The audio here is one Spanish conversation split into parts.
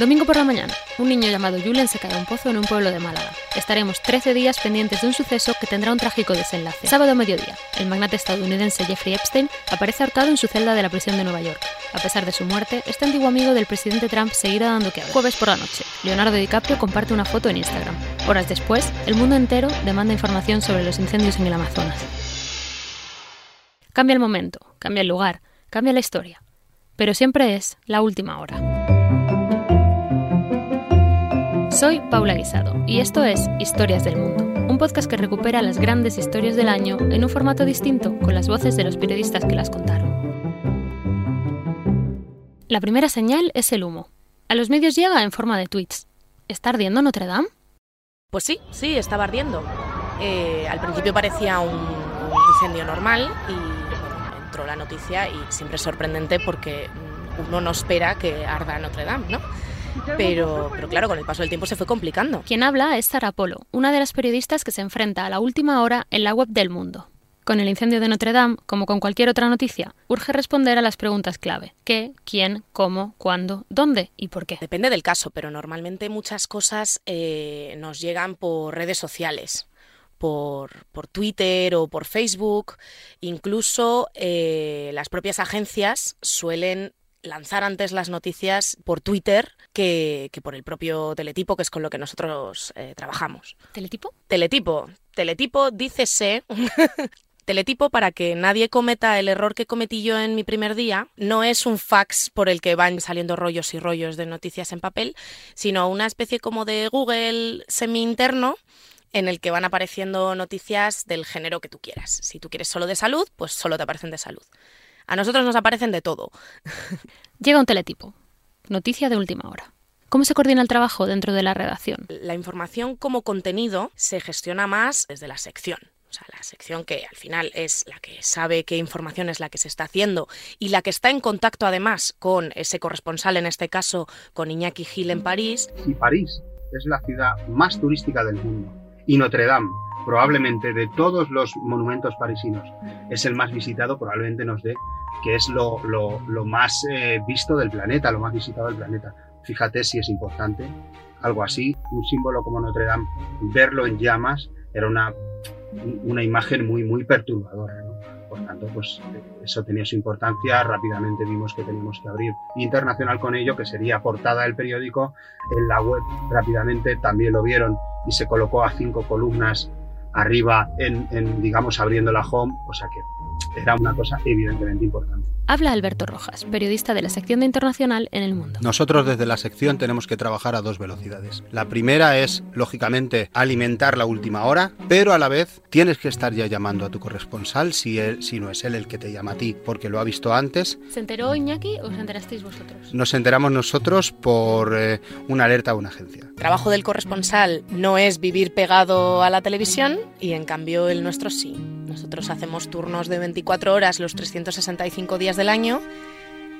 Domingo por la mañana, un niño llamado Julen se cae a un pozo en un pueblo de Málaga. Estaremos 13 días pendientes de un suceso que tendrá un trágico desenlace. Sábado a mediodía, el magnate estadounidense Jeffrey Epstein aparece ahorcado en su celda de la prisión de Nueva York. A pesar de su muerte, este antiguo amigo del presidente Trump seguirá dando que hablar. Jueves por la noche, Leonardo DiCaprio comparte una foto en Instagram. Horas después, el mundo entero demanda información sobre los incendios en el Amazonas. Cambia el momento, cambia el lugar, cambia la historia. Pero siempre es la última hora. Soy Paula Guisado y esto es Historias del Mundo, un podcast que recupera las grandes historias del año en un formato distinto con las voces de los periodistas que las contaron. La primera señal es el humo. A los medios llega en forma de tweets. ¿Está ardiendo Notre Dame? Pues sí, sí, estaba ardiendo. Eh, al principio parecía un, incendio normal y entró la noticia y siempre es sorprendente porque uno no espera que arda Notre Dame, ¿no? Pero, pero claro, con el paso del tiempo se fue complicando. Quien habla es Sara Polo, una de las periodistas que se enfrenta a la última hora en la web del mundo. Con el incendio de Notre Dame, como con cualquier otra noticia, urge responder a las preguntas clave. ¿Qué? ¿Quién? ¿Cómo? ¿Cuándo? ¿Dónde? ¿Y por qué? Depende del caso, pero normalmente muchas cosas eh, nos llegan por redes sociales. Por, por, Twitter o por Facebook. Incluso eh, las propias agencias suelen lanzar antes las noticias por Twitter que, por el propio teletipo, que es con lo que nosotros eh, trabajamos. ¿Teletipo? Teletipo. Teletipo, dícese. Teletipo, para que nadie cometa el error que cometí yo en mi primer día, no es un fax por el que van saliendo rollos y rollos de noticias en papel, sino una especie como de Google semi-interno en el que van apareciendo noticias del género que tú quieras. Si tú quieres solo de salud, pues solo te aparecen de salud. A nosotros nos aparecen de todo. Llega un teletipo. Noticia de última hora. ¿Cómo se coordina el trabajo dentro de la redacción? La información como contenido se gestiona más desde la sección. O sea, la sección que al final es la que sabe qué información es la que se está haciendo y la que está en contacto además con ese corresponsal, en este caso con Iñaki Gil en París. Si París es la ciudad más turística del mundo y Notre Dame probablemente de todos los monumentos parisinos es el más visitado, probablemente nos dé que es lo, más eh, visto del planeta, lo más visitado del planeta. Fíjate si es importante algo así, un símbolo como Notre Dame, verlo en llamas era una, una imagen muy, muy perturbadora. Por tanto, pues eso tenía su importancia. Rápidamente vimos que teníamos que abrir internacional con ello, que sería portada del periódico. En la web rápidamente también lo vieron y se colocó a cinco columnas arriba en, en, digamos, abriendo la home, o sea que era una cosa evidentemente importante. Habla Alberto Rojas, periodista de la sección de Internacional en El Mundo. Nosotros desde la sección tenemos que trabajar a dos velocidades. La primera es, lógicamente, alimentar la última hora, pero a la vez tienes que estar ya llamando a tu corresponsal si, él, si no es él el que te llama a ti, porque lo ha visto antes. ¿Se enteró Iñaki o os enterasteis vosotros? Nos enteramos nosotros por eh, una alerta a una agencia. El trabajo del corresponsal no es vivir pegado a la televisión y en cambio el nuestro sí. Nosotros hacemos turnos de 24 horas los 365 días del año,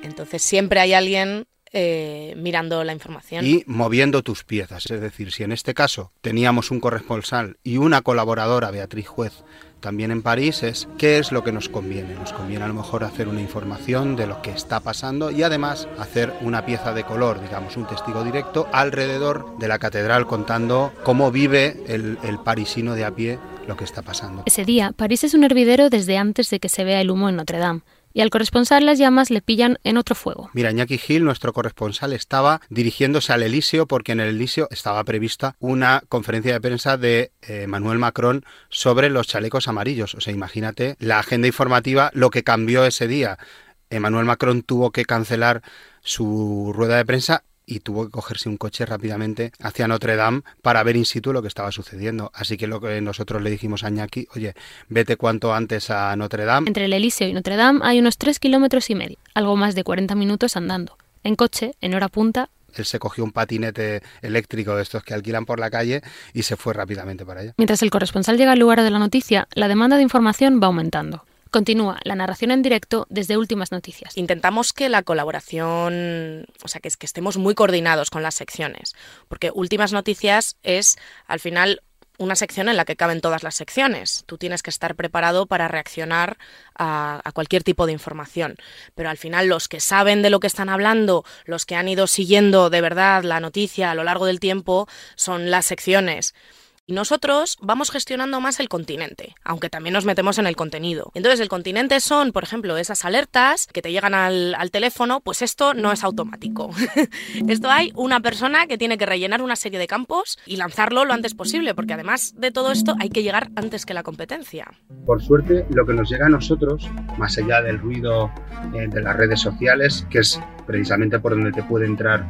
entonces siempre hay alguien eh, mirando la información. Y moviendo tus piezas. Es decir, si en este caso teníamos un corresponsal y una colaboradora, Beatriz Juez, también en París, es qué es lo que nos conviene. Nos conviene a lo mejor hacer una información de lo que está pasando y además hacer una pieza de color, digamos, un testigo directo alrededor de la catedral contando cómo vive el, el parisino de a pie lo que está pasando. Ese día, París es un hervidero desde antes de que se vea el humo en Notre Dame y al corresponsal las llamas le pillan en otro fuego. Mira, Iñaki Gil, nuestro corresponsal, estaba dirigiéndose al Elíseo porque en el Elíseo estaba prevista una conferencia de prensa de eh, Manuel Macron sobre los chalecos amarillos. O sea, imagínate la agenda informativa, lo que cambió ese día. Emmanuel Macron tuvo que cancelar su rueda de prensa y tuvo que cogerse un coche rápidamente hacia Notre Dame para ver in situ lo que estaba sucediendo. Así que lo que nosotros le dijimos a Ñaki, oye, vete cuanto antes a Notre Dame. Entre el Elíseo y Notre Dame hay unos tres kilómetros y medio, algo más de 40 minutos andando. En coche, en hora punta, él se cogió un patinete eléctrico de estos que alquilan por la calle y se fue rápidamente para allá. Mientras el corresponsal llega al lugar de la noticia, la demanda de información va aumentando. Continúa la narración en directo desde Últimas Noticias. Intentamos que la colaboración, o sea, que, estemos muy coordinados con las secciones, porque Últimas Noticias es, al final, una sección en la que caben todas las secciones. Tú tienes que estar preparado para reaccionar a, a, cualquier tipo de información. Pero al final los que saben de lo que están hablando, los que han ido siguiendo de verdad la noticia a lo largo del tiempo, son las secciones. Nosotros vamos gestionando más el continente, aunque también nos metemos en el contenido. Entonces, el continente son, por ejemplo, esas alertas que te llegan al, teléfono, pues esto no es automático. esto hay una persona que tiene que rellenar una serie de campos y lanzarlo lo antes posible, porque además de todo esto hay que llegar antes que la competencia. Por suerte, lo que nos llega a nosotros, más allá del ruido eh, de las redes sociales, que es precisamente por donde te puede entrar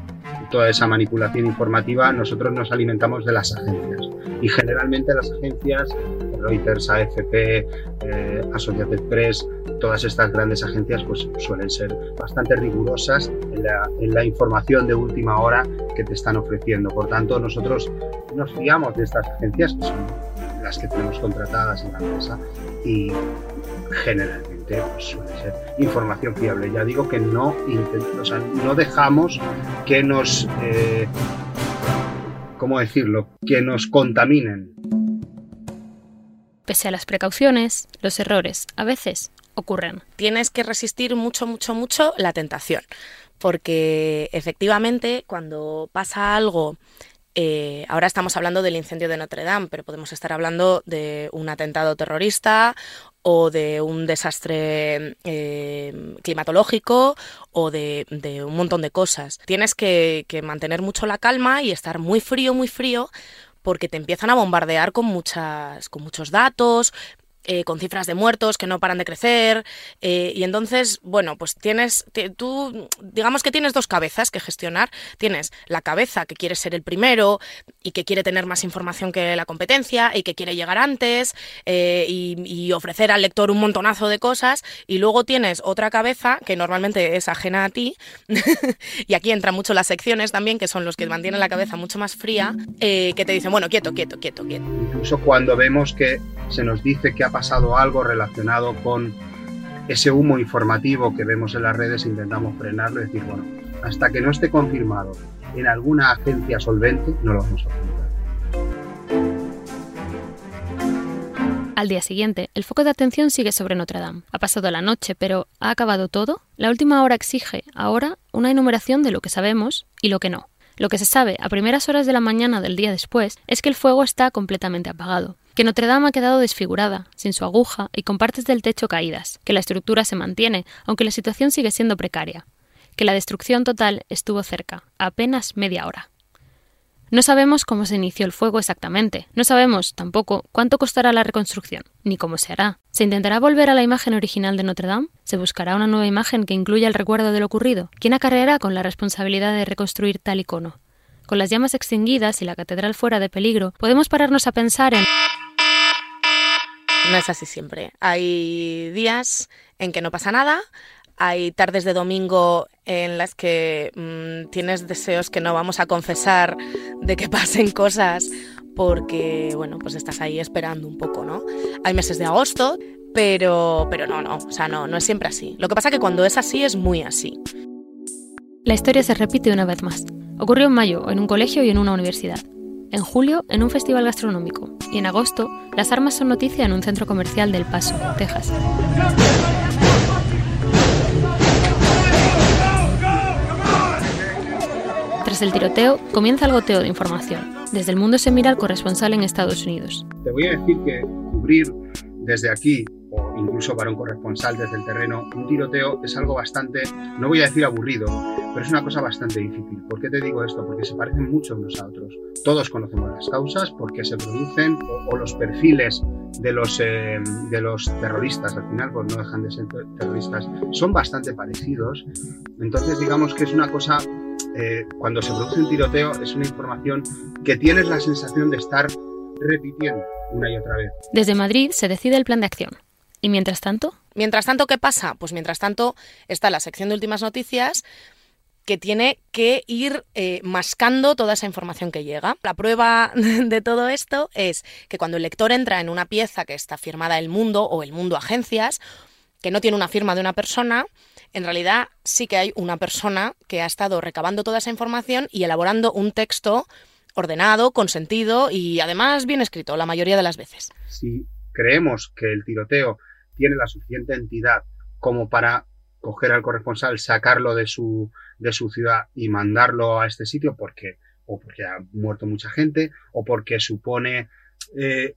toda esa manipulación informativa, nosotros nos alimentamos de las agencias. Generalmente las agencias, Reuters, AFP, eh, Associated Press, todas estas grandes agencias pues suelen ser bastante rigurosas en la, información de última hora que te están ofreciendo. Por tanto, nosotros nos fiamos de estas agencias, que son las que tenemos contratadas en la empresa, y generalmente pues, suele ser información fiable. Ya digo que no, o sea, no dejamos que nos... Eh, ¿cómo decirlo?, que nos contaminen. Pese a las precauciones, los errores a veces ocurren. Tienes que resistir mucho, mucho, mucho la tentación, porque efectivamente cuando pasa algo eh, ahora estamos hablando del incendio de Notre Dame, pero podemos estar hablando de un atentado terrorista o de un desastre eh, climatológico o de, un montón de cosas. Tienes que, que mantener mucho la calma y estar muy frío, muy frío, porque te empiezan a bombardear con muchas con muchos datos, eh, con cifras de muertos que no paran de crecer eh, y entonces bueno pues tienes tú digamos que tienes dos cabezas que gestionar. Tienes la cabeza que quiere ser el primero y que quiere tener más información que la competencia y que quiere llegar antes eh, y, y, ofrecer al lector un montonazo de cosas. Y luego tienes otra cabeza que normalmente es ajena a ti y aquí entran mucho las secciones también que son los que mantienen la cabeza mucho más fría que te dicen bueno quieto quieto quieto quieto incluso cuando vemos que se nos dice que ha pasado algo relacionado con ese humo informativo que vemos en las redes, intentamos frenarlo y decir, bueno, hasta que no esté confirmado en alguna agencia solvente, no lo vamos a publicar. Al día siguiente, el foco de atención sigue sobre Notre Dame. Ha pasado la noche, pero ¿ha acabado todo? La última hora exige, ahora, una enumeración de lo que sabemos y lo que no. Lo que se sabe a primeras horas de la mañana del día después es que el fuego está completamente apagado, que Notre Dame ha quedado desfigurada, sin su aguja y con partes del techo caídas, que la estructura se mantiene, aunque la situación sigue siendo precaria, que la destrucción total estuvo cerca, apenas media hora. No sabemos cómo se inició el fuego exactamente, no sabemos tampoco cuánto costará la reconstrucción, ni cómo se hará. ¿Se intentará volver a la imagen original de Notre Dame? ¿Se buscará una nueva imagen que incluya el recuerdo de lo ocurrido? ¿Quién acarreará con la responsabilidad de reconstruir tal icono? Con las llamas extinguidas y la catedral fuera de peligro, podemos pararnos a pensar en... No es así siempre. Hay días en que no pasa nada, hay tardes de domingo en las que mmm, tienes deseos que no vamos a confesar de que pasen cosas porque, bueno, pues estás ahí esperando un poco, ¿no? Hay meses de agosto, pero, pero no, no, o sea, no, no es siempre así. Lo que pasa es que cuando es así es muy así. La historia se repite una vez más. Ocurrió en mayo en un colegio y en una universidad. En julio en un festival gastronómico. Y en agosto las armas son noticia en un centro comercial del Paso, Texas. Tras el tiroteo, comienza el goteo de información. Desde el mundo se mira al corresponsal en Estados Unidos. Te voy a decir que cubrir desde aquí, incluso para un corresponsal desde el terreno, un tiroteo es algo bastante, no voy a decir aburrido, pero es una cosa bastante difícil. ¿Por qué te digo esto? Porque se parecen mucho unos a otros. Todos conocemos las causas, por qué se producen, o, los perfiles de los, eh, de los terroristas, al final, pues no dejan de ser terroristas, son bastante parecidos. Entonces, digamos que es una cosa eh, cuando se produce un tiroteo es una información que tienes la sensación de estar repitiendo una y otra vez. Desde Madrid se decide el plan de acción. ¿Y mientras tanto? Mientras tanto, ¿qué pasa? Pues mientras tanto está la sección de últimas noticias que tiene que ir eh, mascando toda esa información que llega. La prueba de todo esto es que cuando el lector entra en una pieza que está firmada El Mundo o El Mundo Agencias, que no tiene una firma de una persona, en realidad sí que hay una persona que ha estado recabando toda esa información y elaborando un texto ordenado, consentido y además bien escrito la mayoría de las veces. Si creemos que el tiroteo tiene la suficiente entidad como para coger al corresponsal, sacarlo de su, de su ciudad y mandarlo a este sitio porque o porque ha muerto mucha gente o porque supone eh,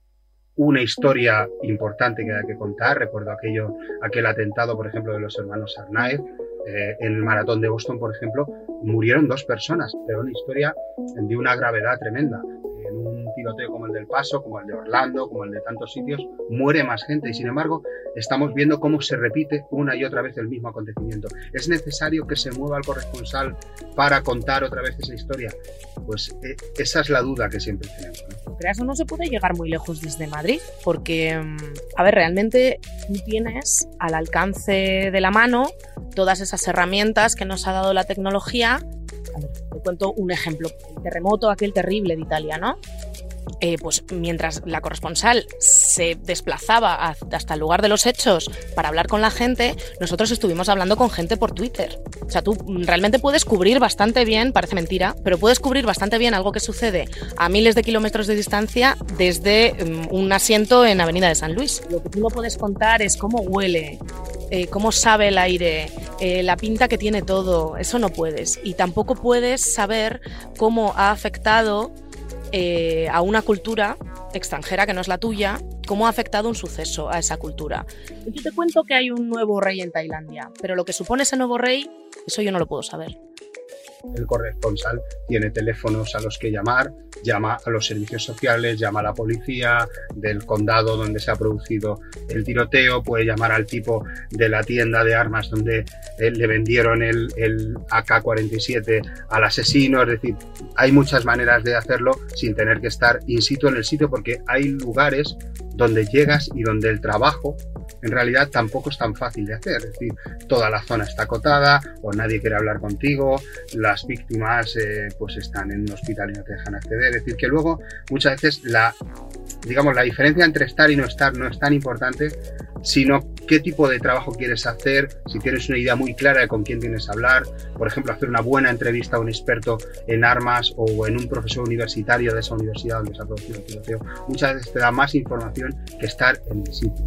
una historia importante que hay que contar. Recuerdo aquello, aquel atentado, por ejemplo, de los hermanos Arnaev. Eh, en el maratón de Boston, por ejemplo, murieron dos personas, pero una historia de una gravedad tremenda tiroteo como el del Paso, como el de Orlando, como el de tantos sitios, muere más gente y sin embargo estamos viendo cómo se repite una y otra vez el mismo acontecimiento. ¿Es necesario que se mueva el corresponsal para contar otra vez esa historia? Pues eh, esa es la duda que siempre tenemos. ¿no? Creas o no se puede llegar muy lejos desde Madrid, porque, mm, a ver, realmente tú tienes al alcance de la mano todas esas herramientas que nos ha dado la tecnología te cuento un ejemplo. El terremoto, aquel terrible de Italia, ¿no? Eh, pues mientras la corresponsal se desplazaba hasta el lugar de los hechos para hablar con la gente, nosotros estuvimos hablando con gente por Twitter. O sea, tú realmente puedes cubrir bastante bien, parece mentira, pero puedes cubrir bastante bien algo que sucede a miles de kilómetros de distancia desde mm, un asiento en Avenida de San Luis. Lo que tú no puedes contar es cómo huele, eh, cómo sabe el aire, eh, la pinta que tiene todo, eso no puedes. Y tampoco puedes saber cómo ha afectado eh, a una cultura extranjera que no es la tuya, cómo ha afectado un suceso a esa cultura. Yo te cuento que hay un nuevo rey en Tailandia, pero lo que supone ese nuevo rey, eso yo no lo puedo saber el corresponsal tiene teléfonos a los que llamar, llama a los servicios sociales, llama a la policía del condado donde se ha producido el tiroteo, puede llamar al tipo de la tienda de armas donde eh, le vendieron el, el AK-47 al asesino, es decir, hay muchas maneras de hacerlo sin tener que estar in situ en el sitio porque hay lugares donde llegas y donde el trabajo en realidad tampoco es tan fácil de hacer. Es decir, toda la zona está acotada o nadie quiere hablar contigo, las víctimas eh, pues están en un hospital y no te dejan acceder. Es decir, que luego muchas veces la, digamos, la diferencia entre estar y no estar no es tan importante, sino qué tipo de trabajo quieres hacer, si tienes una idea muy clara de con quién tienes que hablar, por ejemplo, hacer una buena entrevista a un experto en armas o en un profesor universitario de esa universidad donde se ha producido el tiroteo, muchas veces te da más información que estar en el sitio.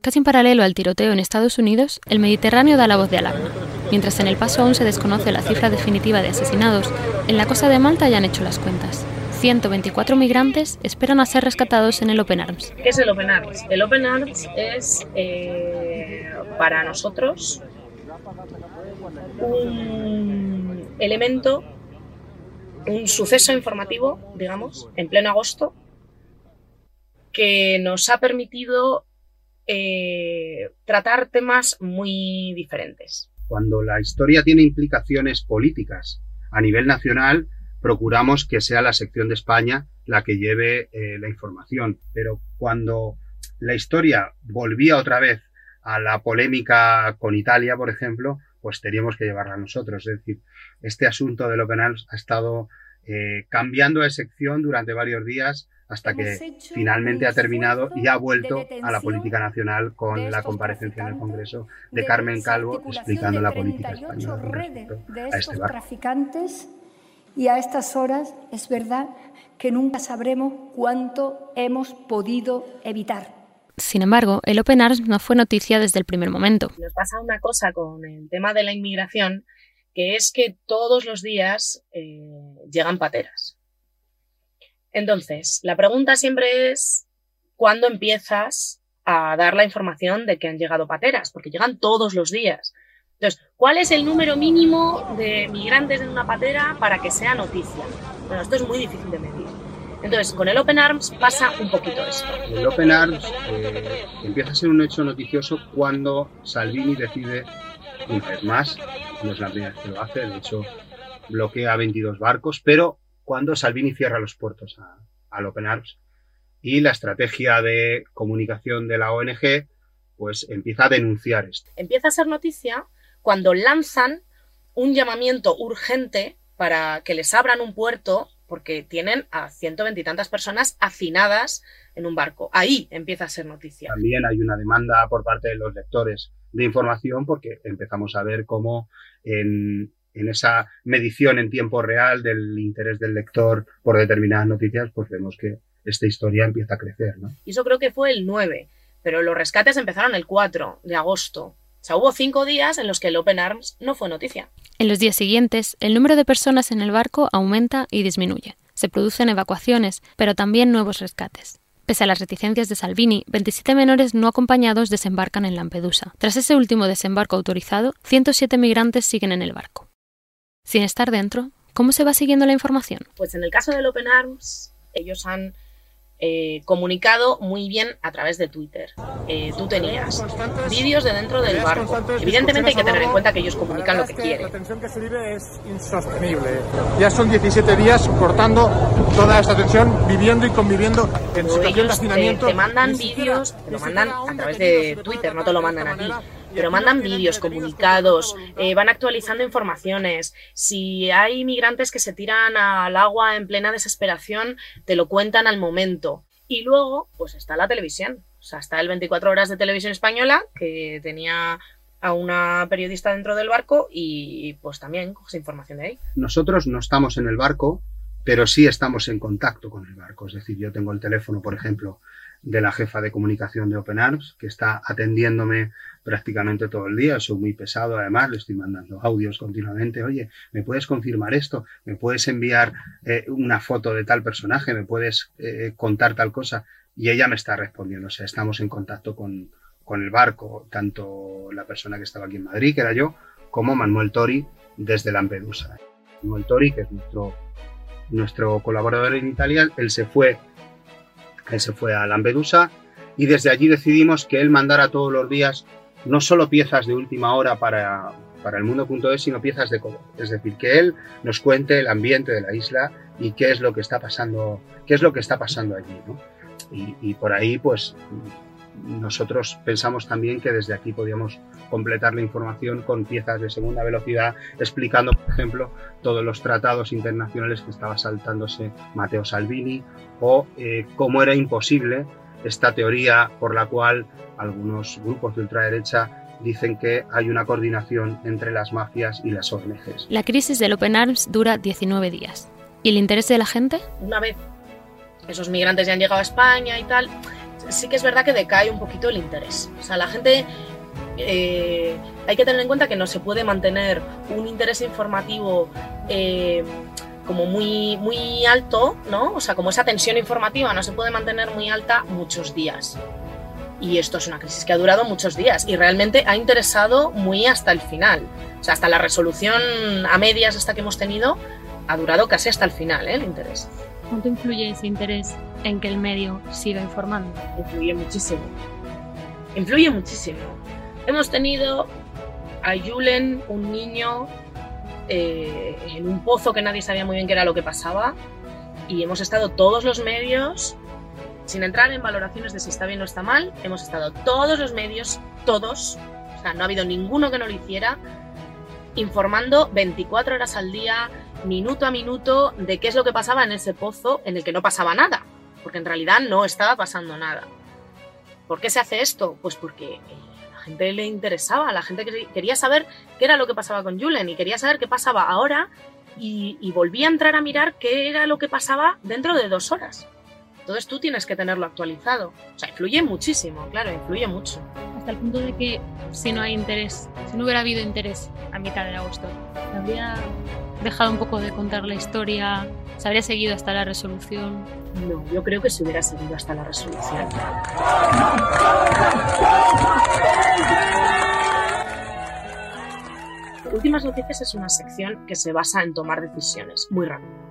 Casi en paralelo al tiroteo en Estados Unidos, el Mediterráneo da la voz de alarma. Mientras en el paso aún se desconoce la cifra definitiva de asesinados, en la costa de Malta ya han hecho las cuentas. 124 migrantes esperan a ser rescatados en el Open Arms. ¿Qué es el Open Arms? El Open Arms es eh, para nosotros un elemento, un suceso informativo, digamos, en pleno agosto, que nos ha permitido eh, tratar temas muy diferentes. Cuando la historia tiene implicaciones políticas a nivel nacional, procuramos que sea la sección de España la que lleve eh, la información. Pero cuando la historia volvía otra vez a la polémica con Italia, por ejemplo, pues teníamos que llevarla nosotros. Es decir, este asunto del Open Arms ha estado eh, cambiando de sección durante varios días hasta que finalmente ha terminado y ha vuelto a la política nacional con la comparecencia en el Congreso de Carmen Calvo explicando la política española a este traficantes y a estas horas es verdad que nunca sabremos cuánto hemos podido evitar. Sin embargo, el Open Arms no fue noticia desde el primer momento. Nos pasa una cosa con el tema de la inmigración, que es que todos los días eh, llegan pateras. Entonces, la pregunta siempre es, ¿cuándo empiezas a dar la información de que han llegado pateras? Porque llegan todos los días. Entonces, ¿cuál es el número mínimo de migrantes en una patera para que sea noticia? Bueno, esto es muy difícil de medir. Entonces, con el Open Arms pasa un poquito esto. El Open Arms eh, empieza a ser un hecho noticioso cuando Salvini decide, una vez más, no es la primera vez que lo hace, de hecho bloquea 22 barcos, pero cuando Salvini cierra los puertos al Open Arms y la estrategia de comunicación de la ONG pues empieza a denunciar esto. Empieza a ser noticia cuando lanzan un llamamiento urgente para que les abran un puerto porque tienen a ciento veintitantas personas hacinadas en un barco. Ahí empieza a ser noticia. También hay una demanda por parte de los lectores de información porque empezamos a ver cómo en, en esa medición en tiempo real del interés del lector por determinadas noticias, pues vemos que esta historia empieza a crecer. ¿no? Y eso creo que fue el 9, pero los rescates empezaron el 4 de agosto. Sea, hubo cinco días en los que el Open Arms no fue noticia. En los días siguientes, el número de personas en el barco aumenta y disminuye. Se producen evacuaciones, pero también nuevos rescates. Pese a las reticencias de Salvini, 27 menores no acompañados desembarcan en Lampedusa. Tras ese último desembarco autorizado, 107 migrantes siguen en el barco. Sin estar dentro, ¿cómo se va siguiendo la información? Pues en el caso del Open Arms, ellos han eh, comunicado muy bien a través de Twitter. Eh, tú tenías vídeos de dentro del barco. Evidentemente hay que tener en cuenta que ellos comunican lo que quieren. La tensión que se vive es insostenible. Ya son 17 días cortando toda esta tensión, viviendo y conviviendo en situación de hacinamiento. te mandan vídeos, te lo mandan a través de Twitter, no te lo mandan a ti. Pero mandan vídeos, comunicados, eh, van actualizando informaciones. Si hay migrantes que se tiran al agua en plena desesperación, te lo cuentan al momento. Y luego, pues está la televisión. O sea, está el 24 horas de televisión española, que tenía a una periodista dentro del barco y pues también coges información de ahí. Nosotros no estamos en el barco, pero sí estamos en contacto con el barco. Es decir, yo tengo el teléfono, por ejemplo, de la jefa de comunicación de Open Arms, que está atendiéndome prácticamente todo el día. Soy muy pesado, además, le estoy mandando audios continuamente. Oye, ¿me puedes confirmar esto? ¿Me puedes enviar eh, una foto de tal personaje? ¿Me puedes eh, contar tal cosa? Y ella me está respondiendo. O sea, estamos en contacto con, con el barco, tanto la persona que estaba aquí en Madrid, que era yo, como Manuel Tori desde Lampedusa. Manuel Tori, que es nuestro, nuestro colaborador en Italia, él se fue, él se fue a Lampedusa y desde allí decidimos que él mandara todos los días no solo piezas de última hora para, para el mundo.es, sino piezas de color. Es decir, que él nos cuente el ambiente de la isla y qué es lo que está pasando, qué es lo que está pasando allí, ¿no? Y, y por ahí, pues, nosotros pensamos también que desde aquí podíamos completar la información con piezas de segunda velocidad, explicando, por ejemplo, todos los tratados internacionales que estaba saltándose Matteo Salvini o eh, cómo era imposible esta teoría por la cual algunos grupos de ultraderecha dicen que hay una coordinación entre las mafias y las ONGs. La crisis del Open Arms dura 19 días. ¿Y el interés de la gente? Una vez esos migrantes ya han llegado a España y tal, sí que es verdad que decae un poquito el interés. O sea, la gente eh, hay que tener en cuenta que no se puede mantener un interés informativo eh, como muy, muy alto, ¿no? O sea, como esa tensión informativa no se puede mantener muy alta muchos días. Y esto es una crisis que ha durado muchos días y realmente ha interesado muy hasta el final. O sea, hasta la resolución a medias esta que hemos tenido ha durado casi hasta el final, ¿eh? El interés. ¿Cuánto influye ese interés en que el medio siga informando? Influye muchísimo. Influye muchísimo. Hemos tenido a Julen, un niño, eh, en un pozo que nadie sabía muy bien qué era lo que pasaba. Y hemos estado todos los medios, sin entrar en valoraciones de si está bien o está mal, hemos estado todos los medios, todos, o sea, no ha habido ninguno que no lo hiciera, informando 24 horas al día, minuto a minuto, de qué es lo que pasaba en ese pozo en el que no pasaba nada, porque en realidad no estaba pasando nada. ¿Por qué se hace esto? Pues porque eh, a la gente le interesaba, la gente que- quería saber qué era lo que pasaba con Julen y quería saber qué pasaba ahora y, y volvía a entrar a mirar qué era lo que pasaba dentro de dos horas. Entonces tú tienes que tenerlo actualizado. O sea, influye muchísimo, claro, influye mucho. Hasta el punto de que si no hay interés, si no hubiera habido interés a mitad de agosto, ¿se habría dejado un poco de contar la historia? ¿Se habría seguido hasta la resolución? No, yo creo que se hubiera seguido hasta la resolución. Últimas Noticias es una sección que se basa en tomar decisiones muy rápido.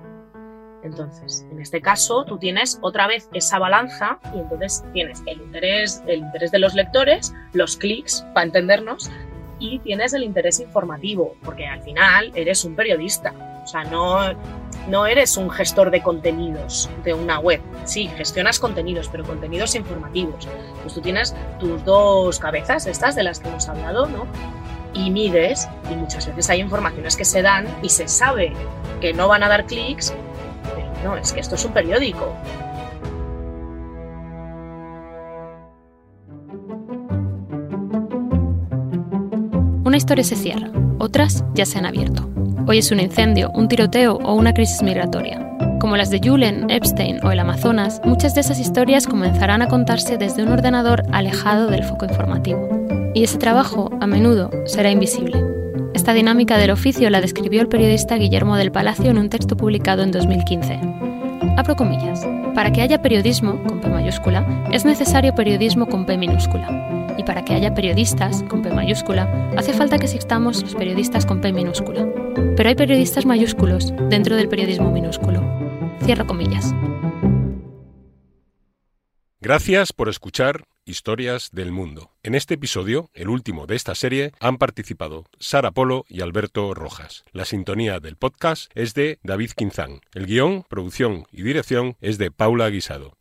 Entonces, en este caso, tú tienes otra vez esa balanza y entonces tienes el interés, el interés de los lectores, los clics, para entendernos, y tienes el interés informativo, porque al final eres un periodista. O sea, no, no eres un gestor de contenidos de una web. Sí, gestionas contenidos, pero contenidos informativos. Pues tú tienes tus dos cabezas, estas de las que hemos hablado, ¿no? Y mides, y muchas veces hay informaciones que se dan y se sabe que no van a dar clics, pero no, es que esto es un periódico. Una historia se cierra, otras ya se han abierto. Hoy es un incendio, un tiroteo o una crisis migratoria. Como las de Julen, Epstein o el Amazonas, muchas de esas historias comenzarán a contarse desde un ordenador alejado del foco informativo. Y ese trabajo, a menudo, será invisible. Esta dinámica del oficio la describió el periodista Guillermo del Palacio en un texto publicado en 2015. Abro comillas. Para que haya periodismo, con P mayúscula, es necesario periodismo con P minúscula. Y para que haya periodistas, con P mayúscula, hace falta que existamos los periodistas con P minúscula. Pero hay periodistas mayúsculos dentro del periodismo minúsculo. Cierro comillas. Gracias por escuchar Historias del Mundo. En este episodio, el último de esta serie, han participado Sara Polo y Alberto Rojas. La sintonía del podcast es de David Quinzán. El guion, producción y dirección es de Paula Guisado.